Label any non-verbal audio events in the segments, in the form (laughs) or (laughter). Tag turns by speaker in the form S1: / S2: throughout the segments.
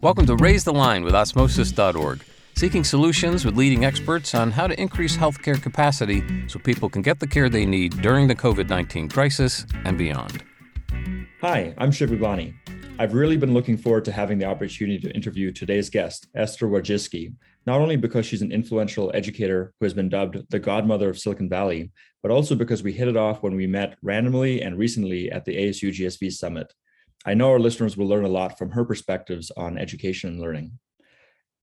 S1: Welcome to Raise the Line with Osmosis.org, seeking solutions with leading experts on how to increase healthcare capacity so people can get the care they need during the COVID 19 crisis and beyond.
S2: Hi, I'm Shiv Gaglani. I've really been looking forward to having the opportunity to interview today's guest, Esther Wojcicki, not only because she's an influential educator who has been dubbed the godmother of Silicon Valley, but also because we hit it off when we met randomly and recently at the ASU GSV Summit. I know our listeners will learn a lot from her perspectives on education and learning.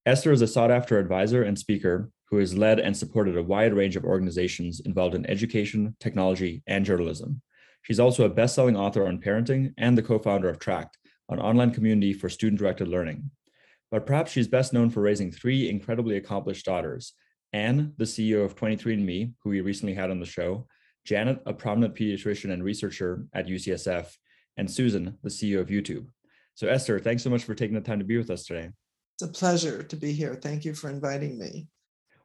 S2: Esther is a sought after advisor and speaker who has led and supported a wide range of organizations involved in education, technology, and journalism. She's also a best selling author on parenting and the co founder of Tract, an online community for student directed learning. But perhaps she's best known for raising three incredibly accomplished daughters Anne, the CEO of 23andMe, who we recently had on the show, Janet, a prominent pediatrician and researcher at UCSF, and Susan, the CEO of YouTube. So, Esther, thanks so much for taking the time to be with us today.
S3: It's a pleasure to be here. Thank you for inviting me.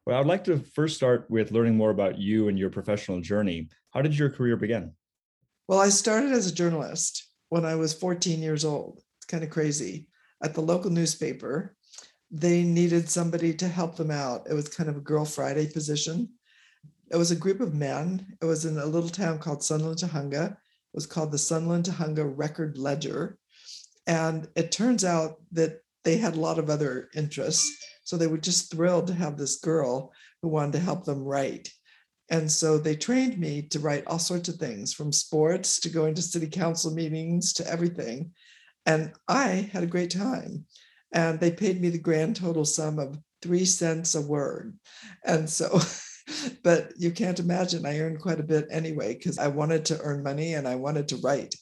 S2: Well, I'd like to first start with learning more about you and your professional journey. How did your career begin?
S3: Well, I started as a journalist when I was 14 years old. It's kind of crazy. At the local newspaper, they needed somebody to help them out. It was kind of a Girl Friday position. It was a group of men. It was in a little town called Sunland Tujunga. It was called the Sunland Tujunga Record Ledger. And it turns out that they had a lot of other interests. So they were just thrilled to have this girl who wanted to help them write. And so they trained me to write all sorts of things from sports to going to city council meetings to everything. And I had a great time. And they paid me the grand total sum of three cents a word. And so, (laughs) but you can't imagine, I earned quite a bit anyway, because I wanted to earn money and I wanted to write.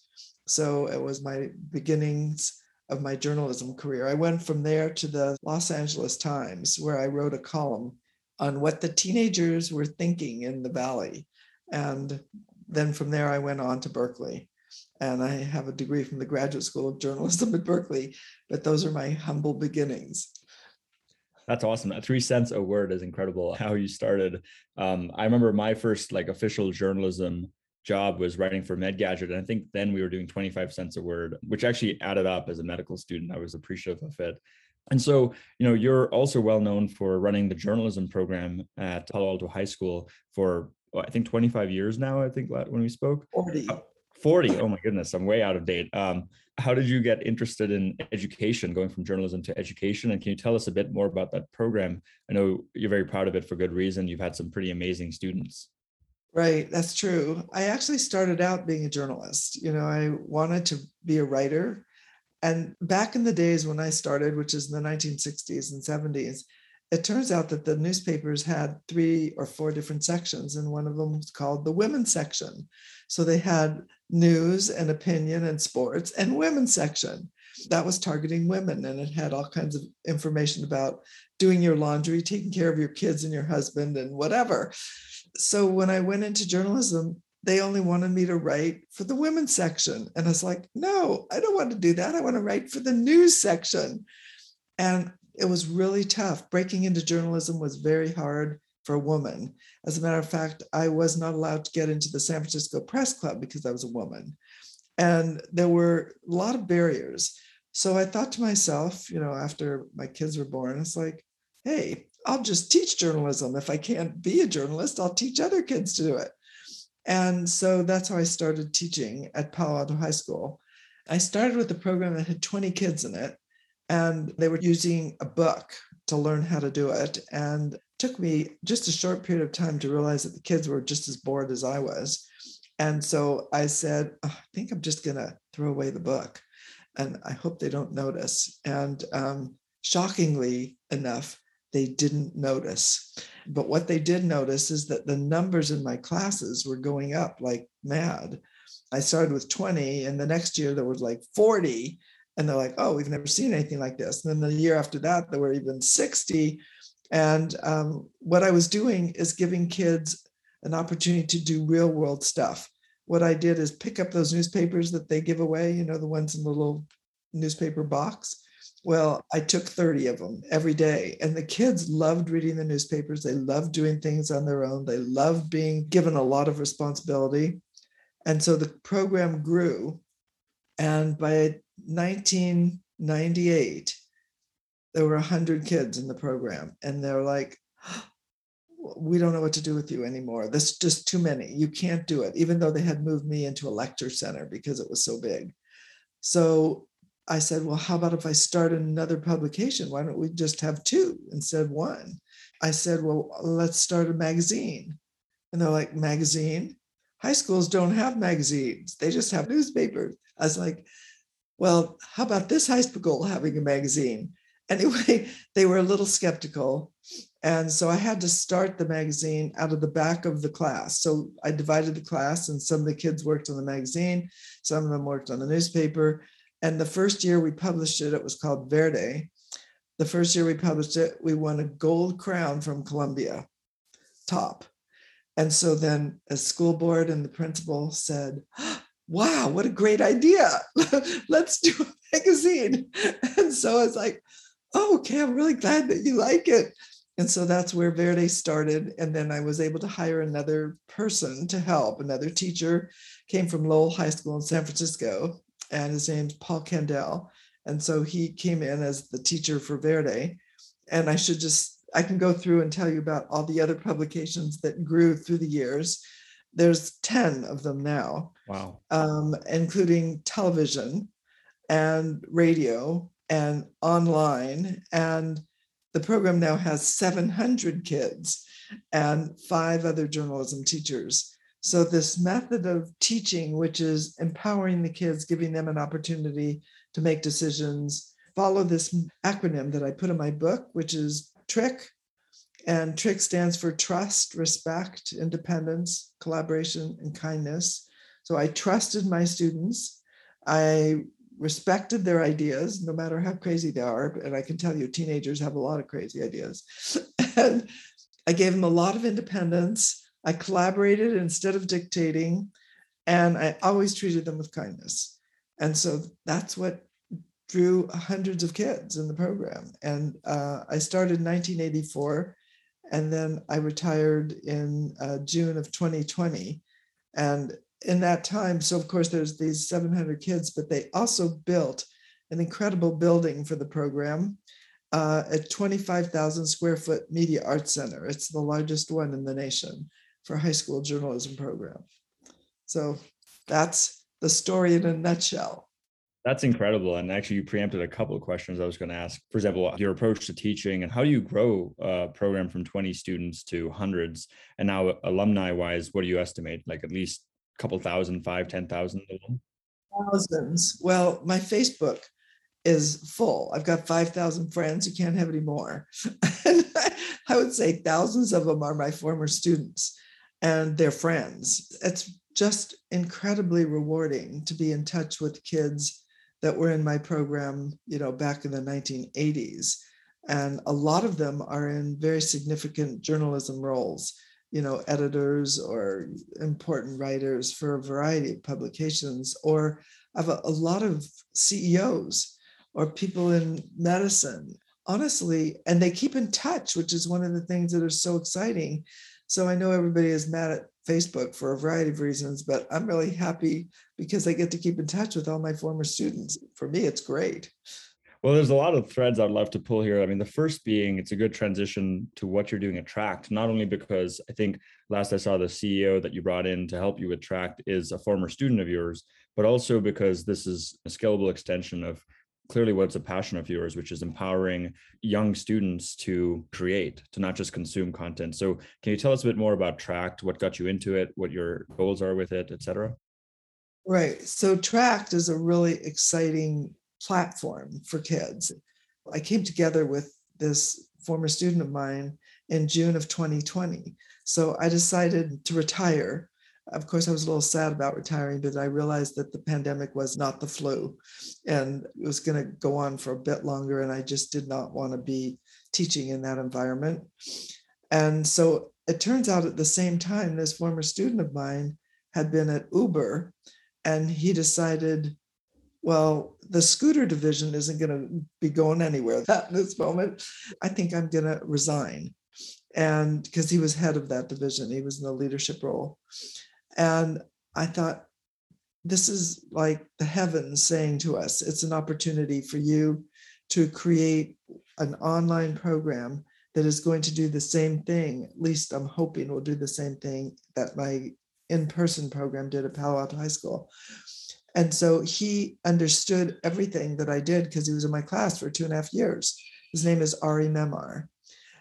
S3: So it was my beginnings of my journalism career. I went from there to the Los Angeles Times, where I wrote a column on what the teenagers were thinking in the valley. And then from there, I went on to Berkeley. And I have a degree from the Graduate School of Journalism at Berkeley, but those are my humble beginnings.
S2: That's awesome. Three cents a word is incredible. How you started. Um, I remember my first like official journalism job was writing for MedGadget, and I think then we were doing 25 cents a word, which actually added up as a medical student. I was appreciative of it. And so, you know, you're also well known for running the journalism program at Palo Alto High School for, well, I think 25 years now, I think when we spoke.
S3: 40.
S2: 40. Oh my goodness, I'm way out of date. Um, how did you get interested in education, going from journalism to education? And can you tell us a bit more about that program? I know you're very proud of it for good reason. You've had some pretty amazing students.
S3: Right, that's true. I actually started out being a journalist. You know, I wanted to be a writer and back in the days when I started, which is in the 1960s and 70s, it turns out that the newspapers had three or four different sections, and one of them was called the women's section. So they had news and opinion and sports and women's section. That was targeting women, and it had all kinds of information about doing your laundry, taking care of your kids and your husband, and whatever. So when I went into journalism, they only wanted me to write for the women's section. And I was like, no, I don't want to do that. I want to write for the news section. And it was really tough. Breaking into journalism was very hard for a woman. As a matter of fact, I was not allowed to get into the San Francisco Press Club because I was a woman. And there were a lot of barriers. So I thought to myself, you know, after my kids were born, it's like, hey, I'll just teach journalism. If I can't be a journalist, I'll teach other kids to do it. And so that's how I started teaching at Palo Alto High School. I started with a program that had 20 kids in it, and they were using a book to learn how to do it. And it took me just a short period of time to realize that the kids were just as bored as I was. And so I said, oh, I think I'm just going to throw away the book. And I hope they don't notice. And um, shockingly enough, they didn't notice. But what they did notice is that the numbers in my classes were going up like mad. I started with 20, and the next year there was like 40. And they're like, oh, we've never seen anything like this. And then the year after that, there were even 60. And um, what I was doing is giving kids an opportunity to do real world stuff. What I did is pick up those newspapers that they give away, you know, the ones in the little newspaper box, well, I took 30 of them every day. And the kids loved reading the newspapers. They loved doing things on their own. They loved being given a lot of responsibility. And so the program grew. And by 1998, there were 100 kids in the program. And they're like, we don't know what to do with you anymore. There's just too many. You can't do it, even though they had moved me into a lecture center because it was so big. So I said, well, how about if I start another publication? Why don't we just have two instead of one? I said, well, let's start a magazine. And they're like, magazine? High schools don't have magazines, they just have newspapers. I was like, well, how about this high school having a magazine? Anyway, (laughs) they were a little skeptical. And so I had to start the magazine out of the back of the class. So I divided the class, and some of the kids worked on the magazine, some of them worked on the newspaper. And the first year we published it, it was called Verde. The first year we published it, we won a gold crown from Columbia, top. And so then a school board and the principal said, ah, wow, what a great idea. (laughs) Let's do a magazine. And so I was like, oh, okay, I'm really glad that you like it. And so that's where Verde started. And then I was able to hire another person to help. Another teacher came from Lowell High School in San Francisco, and his name's Paul Kandell. And so he came in as the teacher for Verde. And I should just, I can go through and tell you about all the other publications that grew through the years. There's 10 of them now.
S2: Wow.
S3: Um, including television and radio and online. And the program now has 700 kids and five other journalism teachers. So, this method of teaching, which is empowering the kids, giving them an opportunity to make decisions, follow this acronym that I put in my book, which is TRICK. And TRICK stands for trust, respect, independence, collaboration, and kindness. So, I trusted my students. I respected their ideas, no matter how crazy they are. And I can tell you, teenagers have a lot of crazy ideas. (laughs) and I gave them a lot of independence. I collaborated instead of dictating, and I always treated them with kindness. And so that's what drew hundreds of kids in the program. And uh, I started in 1984, and then I retired in uh, June of 2020. And in that time, so of course there's these 700 kids, but they also built an incredible building for the program uh, a 25,000 square foot media arts center. It's the largest one in the nation for high school journalism program. So that's the story in a nutshell.
S2: That's incredible. And actually, you preempted a couple of questions I was going to ask. For example, your approach to teaching and how do you grow a program from 20 students to hundreds? And now, uh, alumni wise, what do you estimate? Like at least a couple thousand, five, 10,000?
S3: Thousands. Well, my Facebook is full. I've got 5,000 friends. You can't have any more. (laughs) I would say thousands of them are my former students and their friends. It's just incredibly rewarding to be in touch with kids that were in my program, you know, back in the 1980s. And a lot of them are in very significant journalism roles, you know, editors or important writers for a variety of publications, or I've a, a lot of CEOs or people in medicine honestly and they keep in touch which is one of the things that are so exciting so i know everybody is mad at facebook for a variety of reasons but i'm really happy because i get to keep in touch with all my former students for me it's great
S2: well, there's a lot of threads I'd love to pull here. I mean, the first being it's a good transition to what you're doing at Tract, not only because I think last I saw the CEO that you brought in to help you with Tract is a former student of yours, but also because this is a scalable extension of clearly what's a passion of yours, which is empowering young students to create, to not just consume content. So, can you tell us a bit more about Tract, what got you into it, what your goals are with it, et cetera?
S3: Right. So, Tract is a really exciting platform for kids. I came together with this former student of mine in June of 2020. So, I decided to retire of course, I was a little sad about retiring, but I realized that the pandemic was not the flu and it was going to go on for a bit longer. And I just did not want to be teaching in that environment. And so it turns out at the same time, this former student of mine had been at Uber and he decided, well, the scooter division isn't going to be going anywhere (laughs) at this moment. I think I'm going to resign. And because he was head of that division, he was in the leadership role. And I thought, this is like the heavens saying to us it's an opportunity for you to create an online program that is going to do the same thing. At least I'm hoping will do the same thing that my in person program did at Palo Alto High School. And so he understood everything that I did because he was in my class for two and a half years. His name is Ari Memar.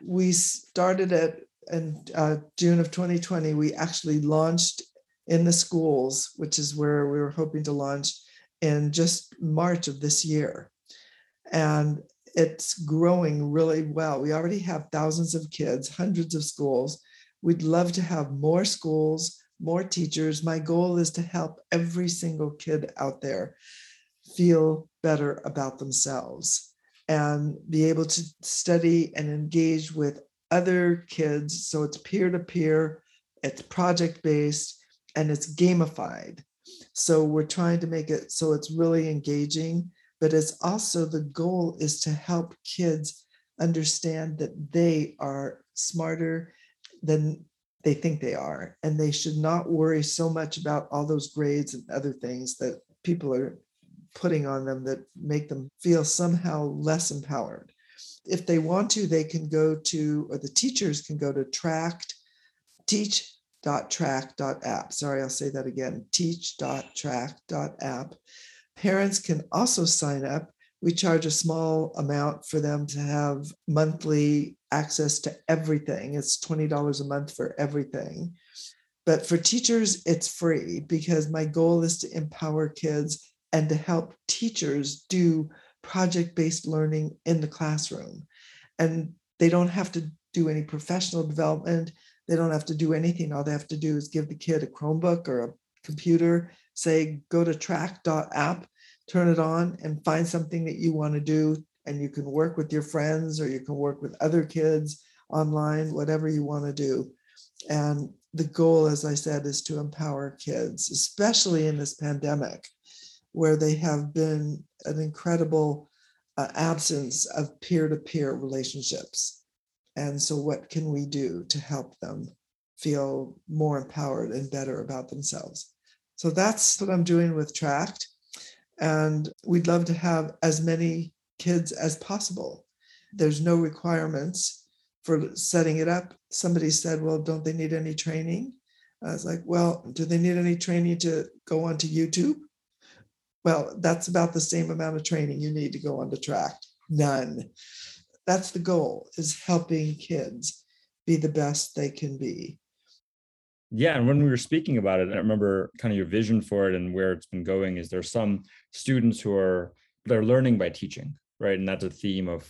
S3: We started it in uh, June of 2020. We actually launched in the schools, which is where we were hoping to launch in just March of this year. And it's growing really well. We already have thousands of kids, hundreds of schools. We'd love to have more schools, more teachers. My goal is to help every single kid out there feel better about themselves and be able to study and engage with other kids. So it's peer to peer, it's project based, and it's gamified. So we're trying to make it so it's really engaging but it's also the goal is to help kids understand that they are smarter than they think they are and they should not worry so much about all those grades and other things that people are putting on them that make them feel somehow less empowered if they want to they can go to or the teachers can go to tract teach.tract.app sorry i'll say that again teach.tract.app Parents can also sign up. We charge a small amount for them to have monthly access to everything. It's $20 a month for everything. But for teachers, it's free because my goal is to empower kids and to help teachers do project based learning in the classroom. And they don't have to do any professional development. They don't have to do anything. All they have to do is give the kid a Chromebook or a computer, say, go to tract.app, turn it on, and find something that you want to do. And you can work with your friends or you can work with other kids online, whatever you want to do. And the goal, as I said, is to empower kids, especially in this pandemic, where they have been an incredible uh, absence of peer to peer relationships. And so, what can we do to help them feel more empowered and better about themselves? So that's what I'm doing with Tract. And we'd love to have as many kids as possible. There's no requirements for setting it up. Somebody said, Well, don't they need any training? I was like, Well, do they need any training to go onto YouTube? Well, that's about the same amount of training you need to go onto Tract. None. That's the goal is helping kids be the best they can be.
S2: Yeah, and when we were speaking about it, I remember kind of your vision for it and where it's been going. Is there some students who are they're learning by teaching, right? And that's a theme of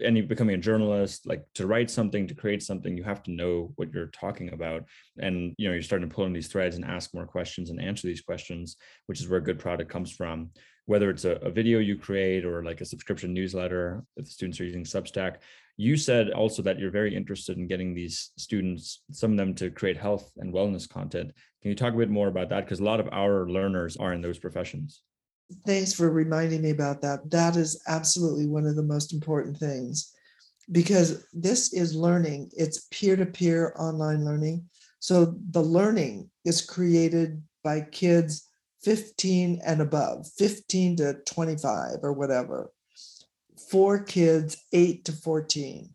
S2: any becoming a journalist like to write something to create something you have to know what you're talking about and you know you're starting to pull in these threads and ask more questions and answer these questions which is where good product comes from whether it's a, a video you create or like a subscription newsletter if the students are using substack you said also that you're very interested in getting these students, some of them to create health and wellness content. Can you talk a bit more about that? Because a lot of our learners are in those professions.
S3: Thanks for reminding me about that. That is absolutely one of the most important things because this is learning, it's peer to peer online learning. So the learning is created by kids 15 and above, 15 to 25 or whatever four kids 8 to 14.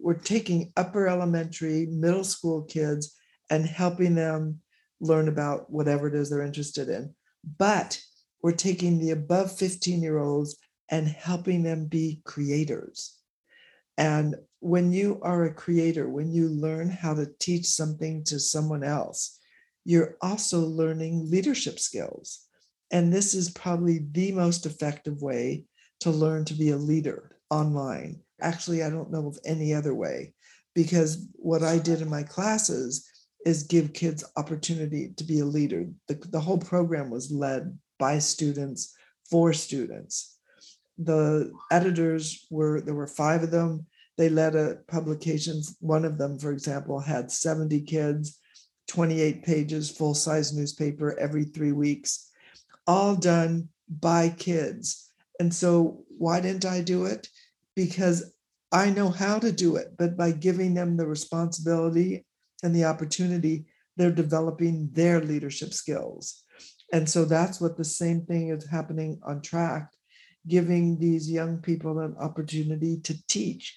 S3: We're taking upper elementary, middle school kids and helping them learn about whatever it is they're interested in. But we're taking the above 15 year olds and helping them be creators. And when you are a creator, when you learn how to teach something to someone else, you're also learning leadership skills. And this is probably the most effective way to learn to be a leader online. Actually, I don't know of any other way because what I did in my classes is give kids opportunity to be a leader. The, the whole program was led by students for students. The editors were, there were five of them. They led a publication. One of them, for example, had 70 kids, 28 pages, full size newspaper every three weeks, all done by kids and so, why didn't I do it? Because I know how to do it, but by giving them the responsibility and the opportunity, they're developing their leadership skills. And so that's what the same thing is happening on Tract, giving these young people an opportunity to teach.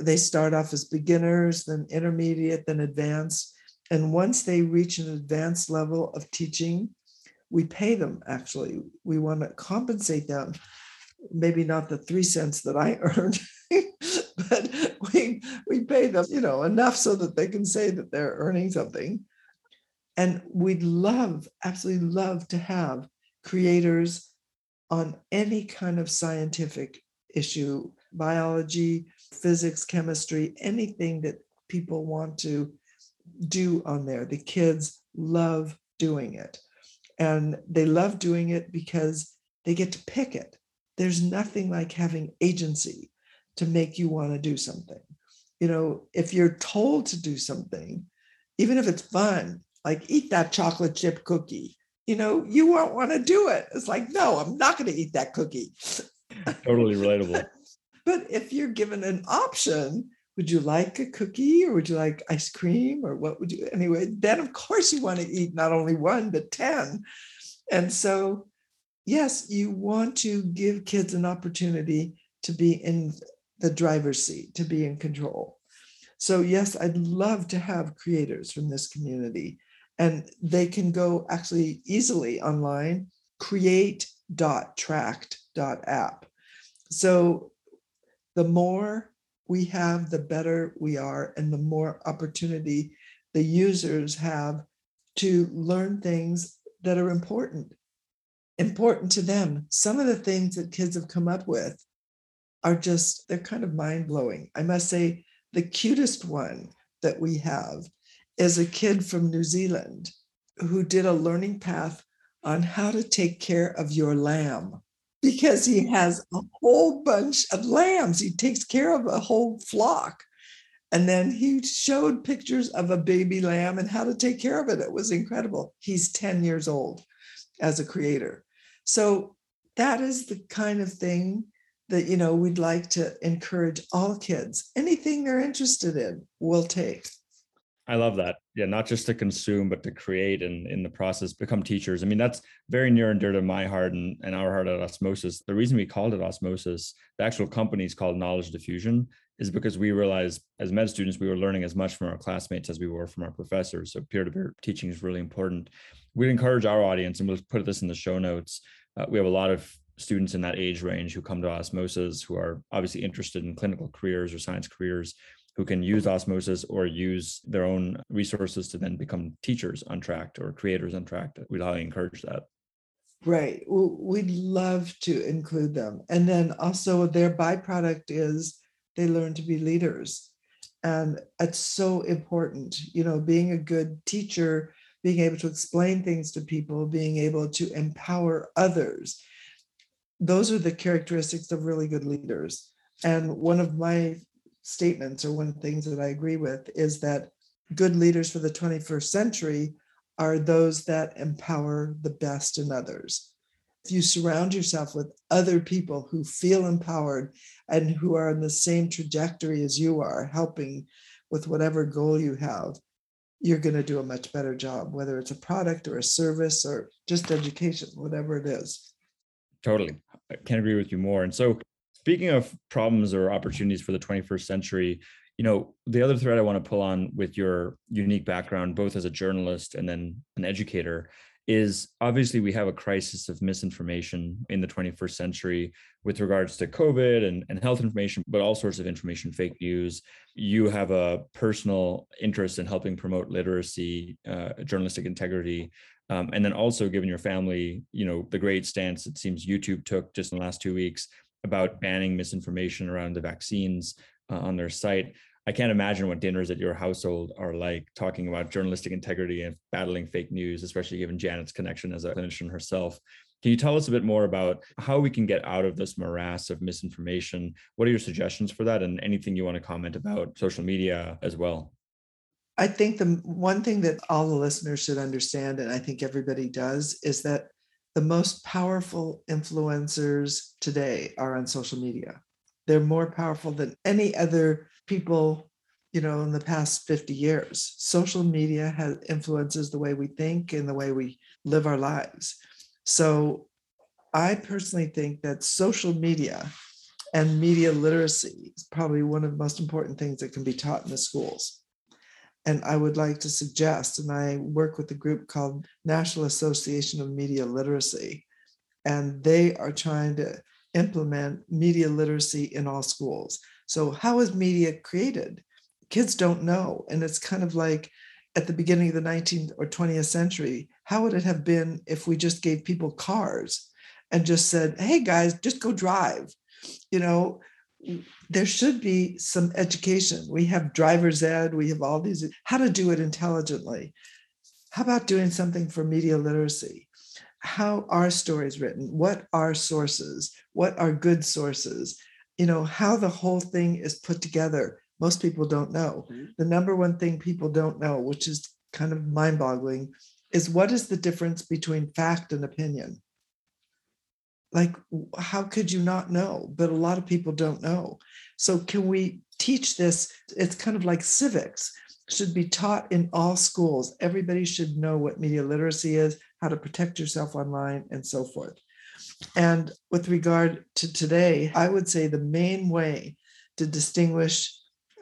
S3: They start off as beginners, then intermediate, then advanced. And once they reach an advanced level of teaching, we pay them actually. We want to compensate them. Maybe not the three cents that I (laughs) earned, but we we pay them, you know, enough so that they can say that they're earning something. And we'd love, absolutely love to have creators on any kind of scientific issue, biology, physics, chemistry, anything that people want to do on there. The kids love doing it. And they love doing it because they get to pick it. There's nothing like having agency to make you want to do something. You know, if you're told to do something, even if it's fun, like eat that chocolate chip cookie, you know, you won't want to do it. It's like, no, I'm not going to eat that cookie.
S2: Totally relatable. (laughs)
S3: but if you're given an option, would you like a cookie? Or would you like ice cream? Or what would you anyway then of course you want to eat not only one but 10 and so yes you want to give kids an opportunity to be in the driver's seat to be in control. So yes i'd love to have creators from this community. And they can go actually easily online create.tract.app so the more we have, the better we are, and the more opportunity the users have to learn things that are important, important to them. Some of the things that kids have come up with are just, they're kind of mind blowing. I must say, the cutest one that we have is a kid from New Zealand who did a learning path on how to take care of your lamb because he has a whole bunch of lambs. He takes care of a whole flock. And then he showed pictures of a baby lamb and how to take care of it. It was incredible. He's 10 years old as a creator. So that is the kind of thing that you know we'd like to encourage all kids. Anything they're interested in, we'll take.
S2: I love that. Yeah, not just to consume, but to create and in the process become teachers. I mean, that's very near and dear to my heart and, and our heart at Osmosis. The reason we called it Osmosis, the actual company is called Knowledge Diffusion, is because we realized as med students, we were learning as much from our classmates as we were from our professors. So peer-to-peer teaching is really important. We'd encourage our audience, and we'll put this in the show notes. Uh, we have a lot of students in that age range who come to Osmosis who are obviously interested in clinical careers or science careers who can use osmosis or use their own resources to then become teachers on tract or creators on tract. We'd highly encourage that.
S3: Right. We'd love to include them. And then also their byproduct is they learn to be leaders. And it's so important you know being a good teacher being able to explain things to people being able to empower others. Those are the characteristics of really good leaders. And one of my statements or one of the things that I agree with is that good leaders for the 21st century are those that empower the best in others. If you surround yourself with other people who feel empowered and who are on the same trajectory as you are, helping with whatever goal you have, you're going to do a much better job, whether it's a product or a service or just education, whatever it is.
S2: Totally. I can't agree with you more. And so Speaking of problems or opportunities for the 21st century, you know, the other thread I want to pull on with your unique background, both as a journalist and then an educator, is obviously we have a crisis of misinformation in the 21st century with regards to COVID and, and health information, but all sorts of information, fake news. You have a personal interest in helping promote literacy, uh, journalistic integrity, um, and then also given your family, you know, the great stance it seems YouTube took just in the last two weeks about banning misinformation around the vaccines uh, on their site. I can't imagine what dinners at your household are like talking about journalistic integrity and battling fake news, especially given Janet's connection as a clinician herself. Can you tell us a bit more about how we can get out of this morass of misinformation? What are your suggestions for that? And anything you want to comment about social media as well?
S3: I think the one thing that all the listeners should understand, and I think everybody does, is that the most powerful influencers today are on social media. They're more powerful than any other people, you know, in the past 50 years. Social media has influences the way we think and the way we live our lives. So I personally think that social media and media literacy is probably one of the most important things that can be taught in the schools. And I would like to suggest, and I work with a group called National Association of Media Literacy, and they are trying to implement media literacy in all schools. So, how is media created? Kids don't know. And it's kind of like at the beginning of the 19th or 20th century, how would it have been if we just gave people cars and just said, hey guys, just go drive? You know, there should be some education. We have driver's ed, we have all these, how to do it intelligently. How about doing something for media literacy? How are stories written? What are sources? What are good sources? You know, how the whole thing is put together. Most people don't know. Mm-hmm. The number one thing people don't know, which is kind of mind boggling, is what is the difference between fact and opinion? Like, how could you not know? But a lot of people don't know. So, can we teach this? It's kind of like civics should be taught in all schools. Everybody should know what media literacy is, how to protect yourself online, and so forth. And with regard to today, I would say the main way to distinguish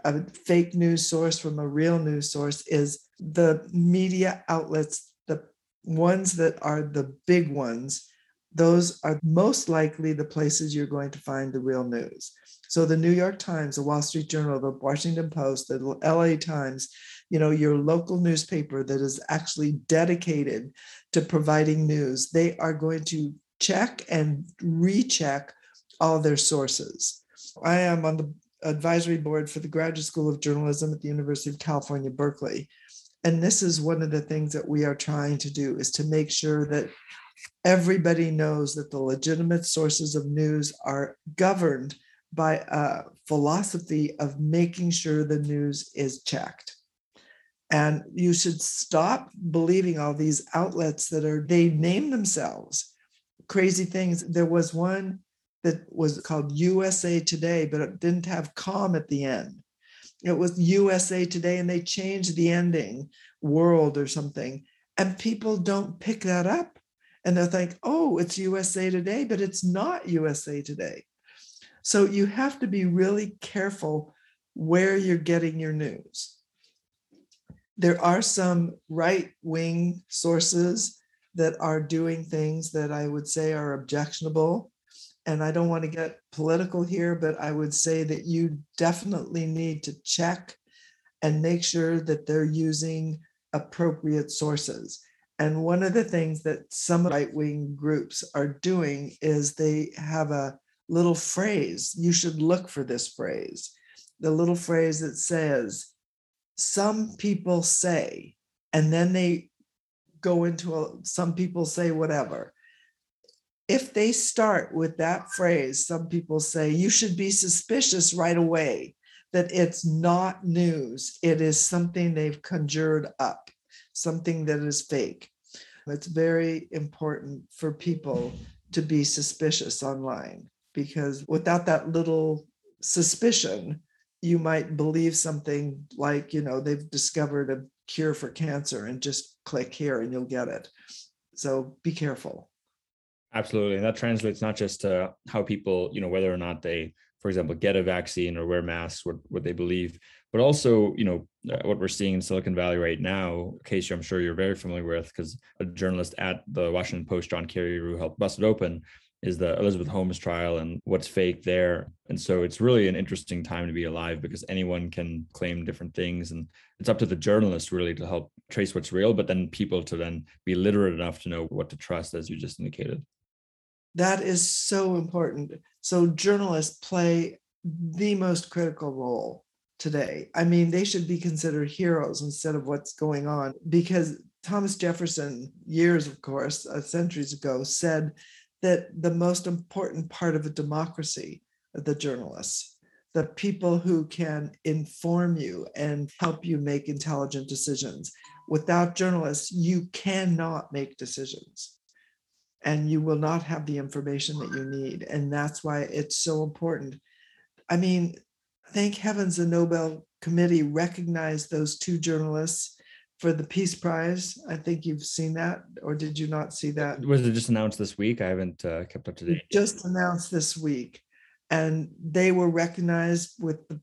S3: a fake news source from a real news source is the media outlets, the ones that are the big ones those are most likely the places you're going to find the real news. So the New York Times, the Wall Street Journal, the Washington Post, the LA Times, you know, your local newspaper that is actually dedicated to providing news, they are going to check and recheck all their sources. I am on the advisory board for the Graduate School of Journalism at the University of California, Berkeley. And this is one of the things that we are trying to do is to make sure that everybody knows that the legitimate sources of news are governed by a philosophy of making sure the news is checked. And you should stop believing all these outlets that are, they name themselves crazy things. There was one that was called USA Today, but it didn't have com at the end. It was USA Today, and they changed the ending, world or something. And people don't pick that up and they'll think, oh, it's USA Today, but it's not USA Today. So you have to be really careful where you're getting your news. There are some right wing sources that are doing things that I would say are objectionable. And I don't want to get political here, but I would say that you definitely need to check and make sure that they're using appropriate sources. And one of the things that some right wing groups are doing is they have a little phrase. You should look for this phrase. The little phrase that says, some people say, and then they go into a, some people say whatever. If they start with that phrase, some people say, you should be suspicious right away that it's not news, it is something they've conjured up, something that is fake. It's very important for people to be suspicious online because without that little suspicion, you might believe something like, you know, they've discovered a cure for cancer and just click here and you'll get it. So be careful.
S2: Absolutely. And that translates not just to how people, you know, whether or not they, for example, get a vaccine or wear masks, what, what they believe, but also you know uh, what we're seeing in silicon valley right now Casey, i'm sure you're very familiar with because a journalist at the washington post john Carreyrou helped bust it open is the elizabeth holmes trial and what's fake there. And so it's really an interesting time to be alive because anyone can claim different things. And it's up to the journalist really to help trace what's real but then people to then be literate enough to know what to trust as you just indicated.
S3: That is so important so journalists play the most critical role today. I mean, they should be considered heroes instead of what's going on because Thomas Jefferson, years, of course, uh, centuries ago, said that the most important part of a democracy are the journalists, the people who can inform you and help you make intelligent decisions. Without journalists, you cannot make decisions and you will not have the information that you need. And that's why it's so important. I mean, thank heavens the Nobel Committee recognized those two journalists for the Peace Prize. I think you've seen that, or did you not see that?
S2: Was it just announced this week? I haven't uh, kept up to date.
S3: Just announced this week. And they were recognized with the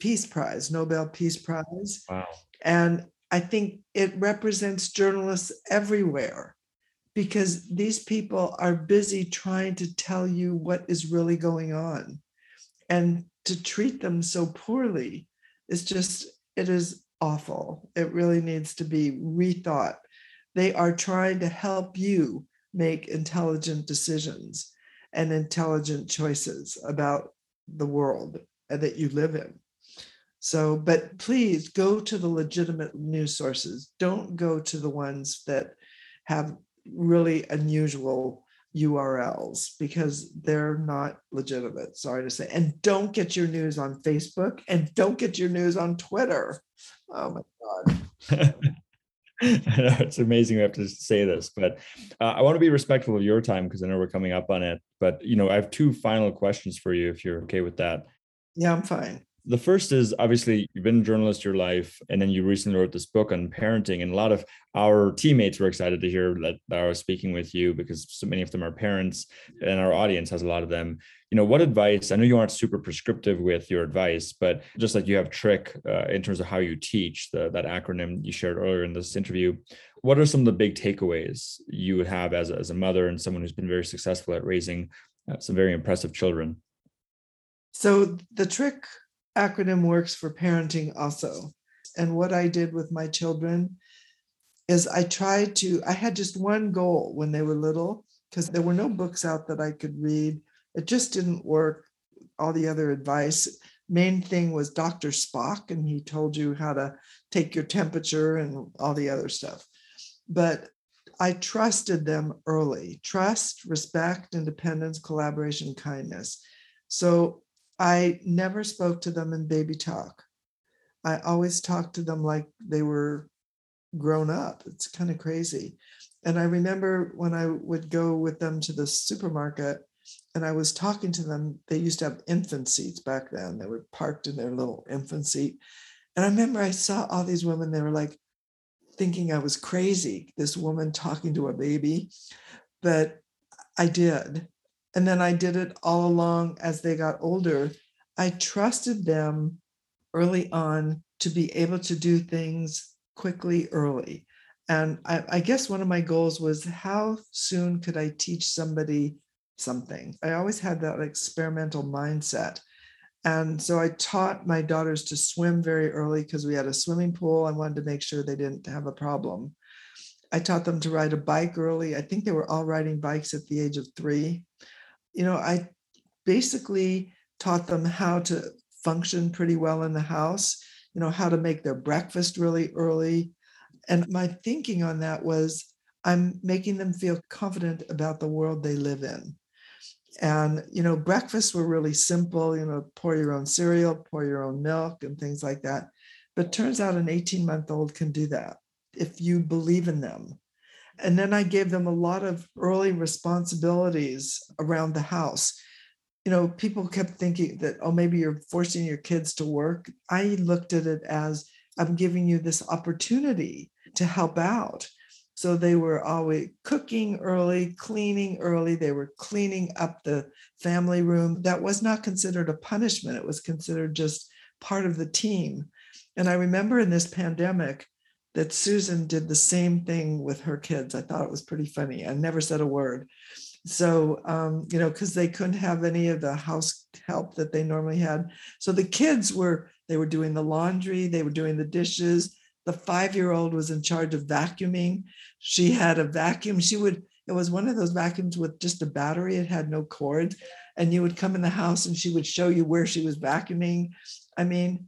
S3: Peace Prize, Nobel Peace Prize.
S2: Wow.
S3: And I think it represents journalists everywhere because these people are busy trying to tell you what is really going on. And to treat them so poorly is just, it is awful. It really needs to be rethought. They are trying to help you make intelligent decisions and intelligent choices about the world that you live in. So, but please go to the legitimate news sources. Don't go to the ones that have really unusual URLs because they're not legitimate. Sorry to say. And don't get your news on Facebook and don't get your news on Twitter. Oh my God. (laughs)
S2: I know it's amazing we have to say this, but uh, I want to be respectful of your time because I know we're coming up on it. But you know, I have two final questions for you if you're okay with that.
S3: Yeah, I'm fine.
S2: The first is obviously you've been a journalist your life, and then you recently wrote this book on parenting. And a lot of our teammates were excited to hear that, I was speaking with you because so many of them are parents, and our audience has a lot of them. You know, what advice? I know you aren't super prescriptive with your advice, but just like you have trick uh, in terms of how you teach, the, that acronym you shared earlier in this interview, what are some of the big takeaways you would have as a, as a mother and someone who's been very successful at raising uh, some very impressive children?
S3: So the trick acronym works for parenting also. And what I did with my children is I tried to, I had just one goal when they were little, because there were no books out that I could read. It just didn't work. All the other advice, main thing was Dr. Spock, and he told you how to take your temperature and all the other stuff. But I trusted them early trust, respect, independence, collaboration, kindness. So I never spoke to them in baby talk. I always talked to them like they were grown up. It's kind of crazy. And I remember when I would go with them to the supermarket and I was talking to them, they used to have infant seats back then. They were parked in their little infant seat. And I remember I saw all these women, they were like thinking I was crazy, this woman talking to a baby. But I did. And then I did it all along as they got older. I trusted them early on to be able to do things quickly early. And I, I, guess one of my goals was how soon could I teach somebody something? I always had that experimental mindset. And so I taught my daughters to swim very early because we had a swimming pool. I wanted to make sure they didn't have a problem. I taught them to ride a bike early. I think they were all riding bikes at the age of three you know, I basically taught them how to function pretty well in the house, you know, how to make their breakfast really early. And my thinking on that was I'm making them feel confident about the world they live in. And, you know, breakfasts were really simple, you know, pour your own cereal, pour your own milk, and things like that. But turns out an 18 month old can do that if you believe in them and then I gave them a lot of early responsibilities around the house. You know, people kept thinking that, oh, maybe you're forcing your kids to work. I looked at it as I'm giving you this opportunity to help out. So they were always cooking early, cleaning early. They were cleaning up the family room. That was not considered a punishment, it was considered just part of the team. And I remember in this pandemic, that Susan did the same thing with her kids. I thought it was pretty funny. I never said a word. So, um, you know, because they couldn't have any of the house help that they normally had. So the kids were, they were doing the laundry, they were doing the dishes. The five year old was in charge of vacuuming. She had a vacuum. She would, it was one of those vacuums with just a battery, it had no cord. And you would come in the house and she would show you where she was vacuuming. I mean,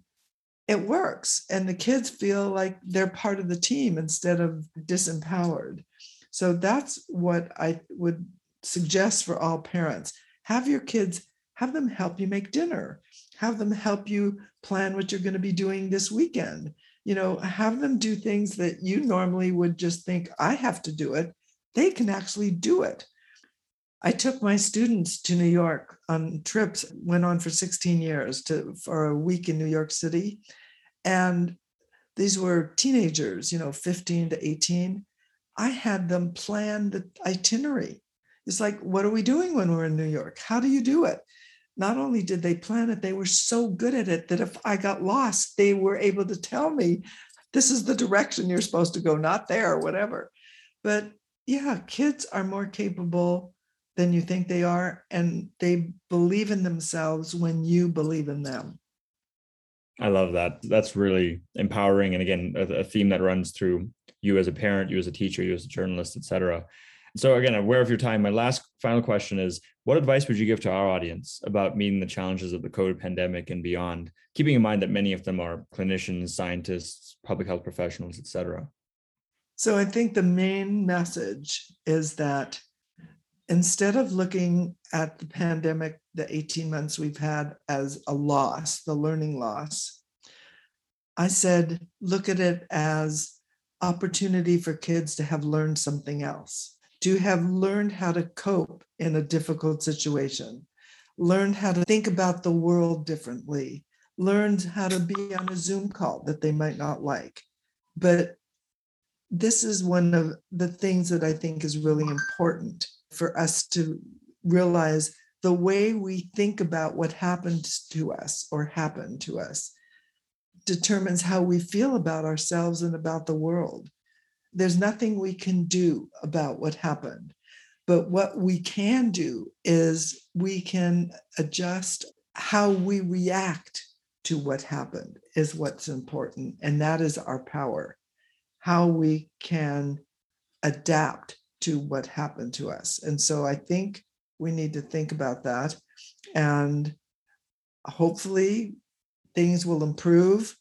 S3: it works and the kids feel like they're part of the team instead of disempowered. So that's what i would suggest for all parents. Have your kids have them help you make dinner. Have them help you plan what you're going to be doing this weekend. You know have them do things that you normally would just think i have to do it. They can actually do it I took my students to New York on trips, went on for 16 years to for a week in New York City. And these were teenagers, you know, 15 to 18. I had them plan the itinerary. It's like, what are we doing when we're in New York? How do you do it? Not only did they plan it, they were so good at it that if I got lost, they were able to tell me, this is the direction you're supposed to go, not there, or whatever. But yeah, kids are more capable than you think they are, and they believe in themselves when you believe in them.
S2: I love that. That's really empowering. And again, a, a, theme that runs through you as a parent, you as a teacher, you as a journalist, etc. So again, aware of your time. My last final question is what advice would you give to our audience about meeting the challenges of the COVID pandemic and beyond, keeping in mind that many of them are clinicians, scientists, public health professionals, etc.
S3: So I think the main message is that instead of looking at the pandemic, the 18 months we've had as a loss, the learning loss, I said, look at it as opportunity for kids to have learned something else, to have learned how to cope in a difficult situation, learned how to think about the world differently, learned how to be on a Zoom call that they might not like. But this is one of the things that I think is really important for us to realize the way we think about what happened to us or happened to us determines how we feel about ourselves and about the world. There's nothing we can do about what happened. But what we can do is we can adjust how we react to what happened, is what's important. And that is our power, how we can adapt to what happened to us. And so I think we need to think about that. And hopefully things will improve,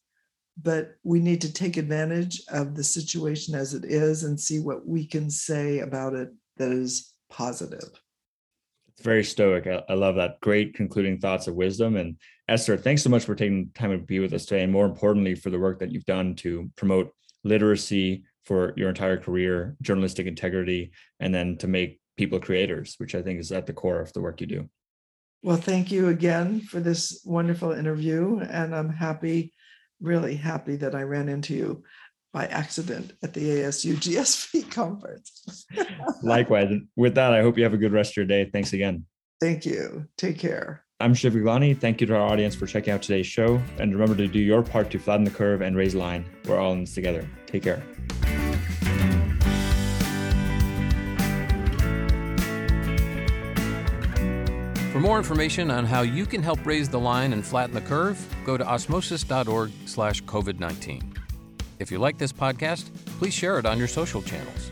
S3: but we need to take advantage of the situation as it is and see what we can say about it that is positive.
S2: It's very stoic. I, love that. Great concluding thoughts of wisdom. And Esther, thanks so much for taking time to be with us today. And more importantly, for the work that you've done to promote literacy, for your entire career, journalistic integrity, and then to make people creators, which I think is at the core of the work you do.
S3: Well, thank you again for this wonderful interview. And I'm happy, really happy that I ran into you by accident at the ASU GSV (laughs) conference.
S2: Likewise. With that, I hope you have a good rest of your day. Thanks again.
S3: Thank you. Take care.
S2: I'm Shiv Gaglani. Thank you to our audience for checking out today's show. And remember to do your part to flatten the curve and raise the line. We're all in this together. Take care.
S1: For more information on how you can help raise the line and flatten the curve, go to osmosis.org slash COVID-19. If you like this podcast, please share it on your social channels.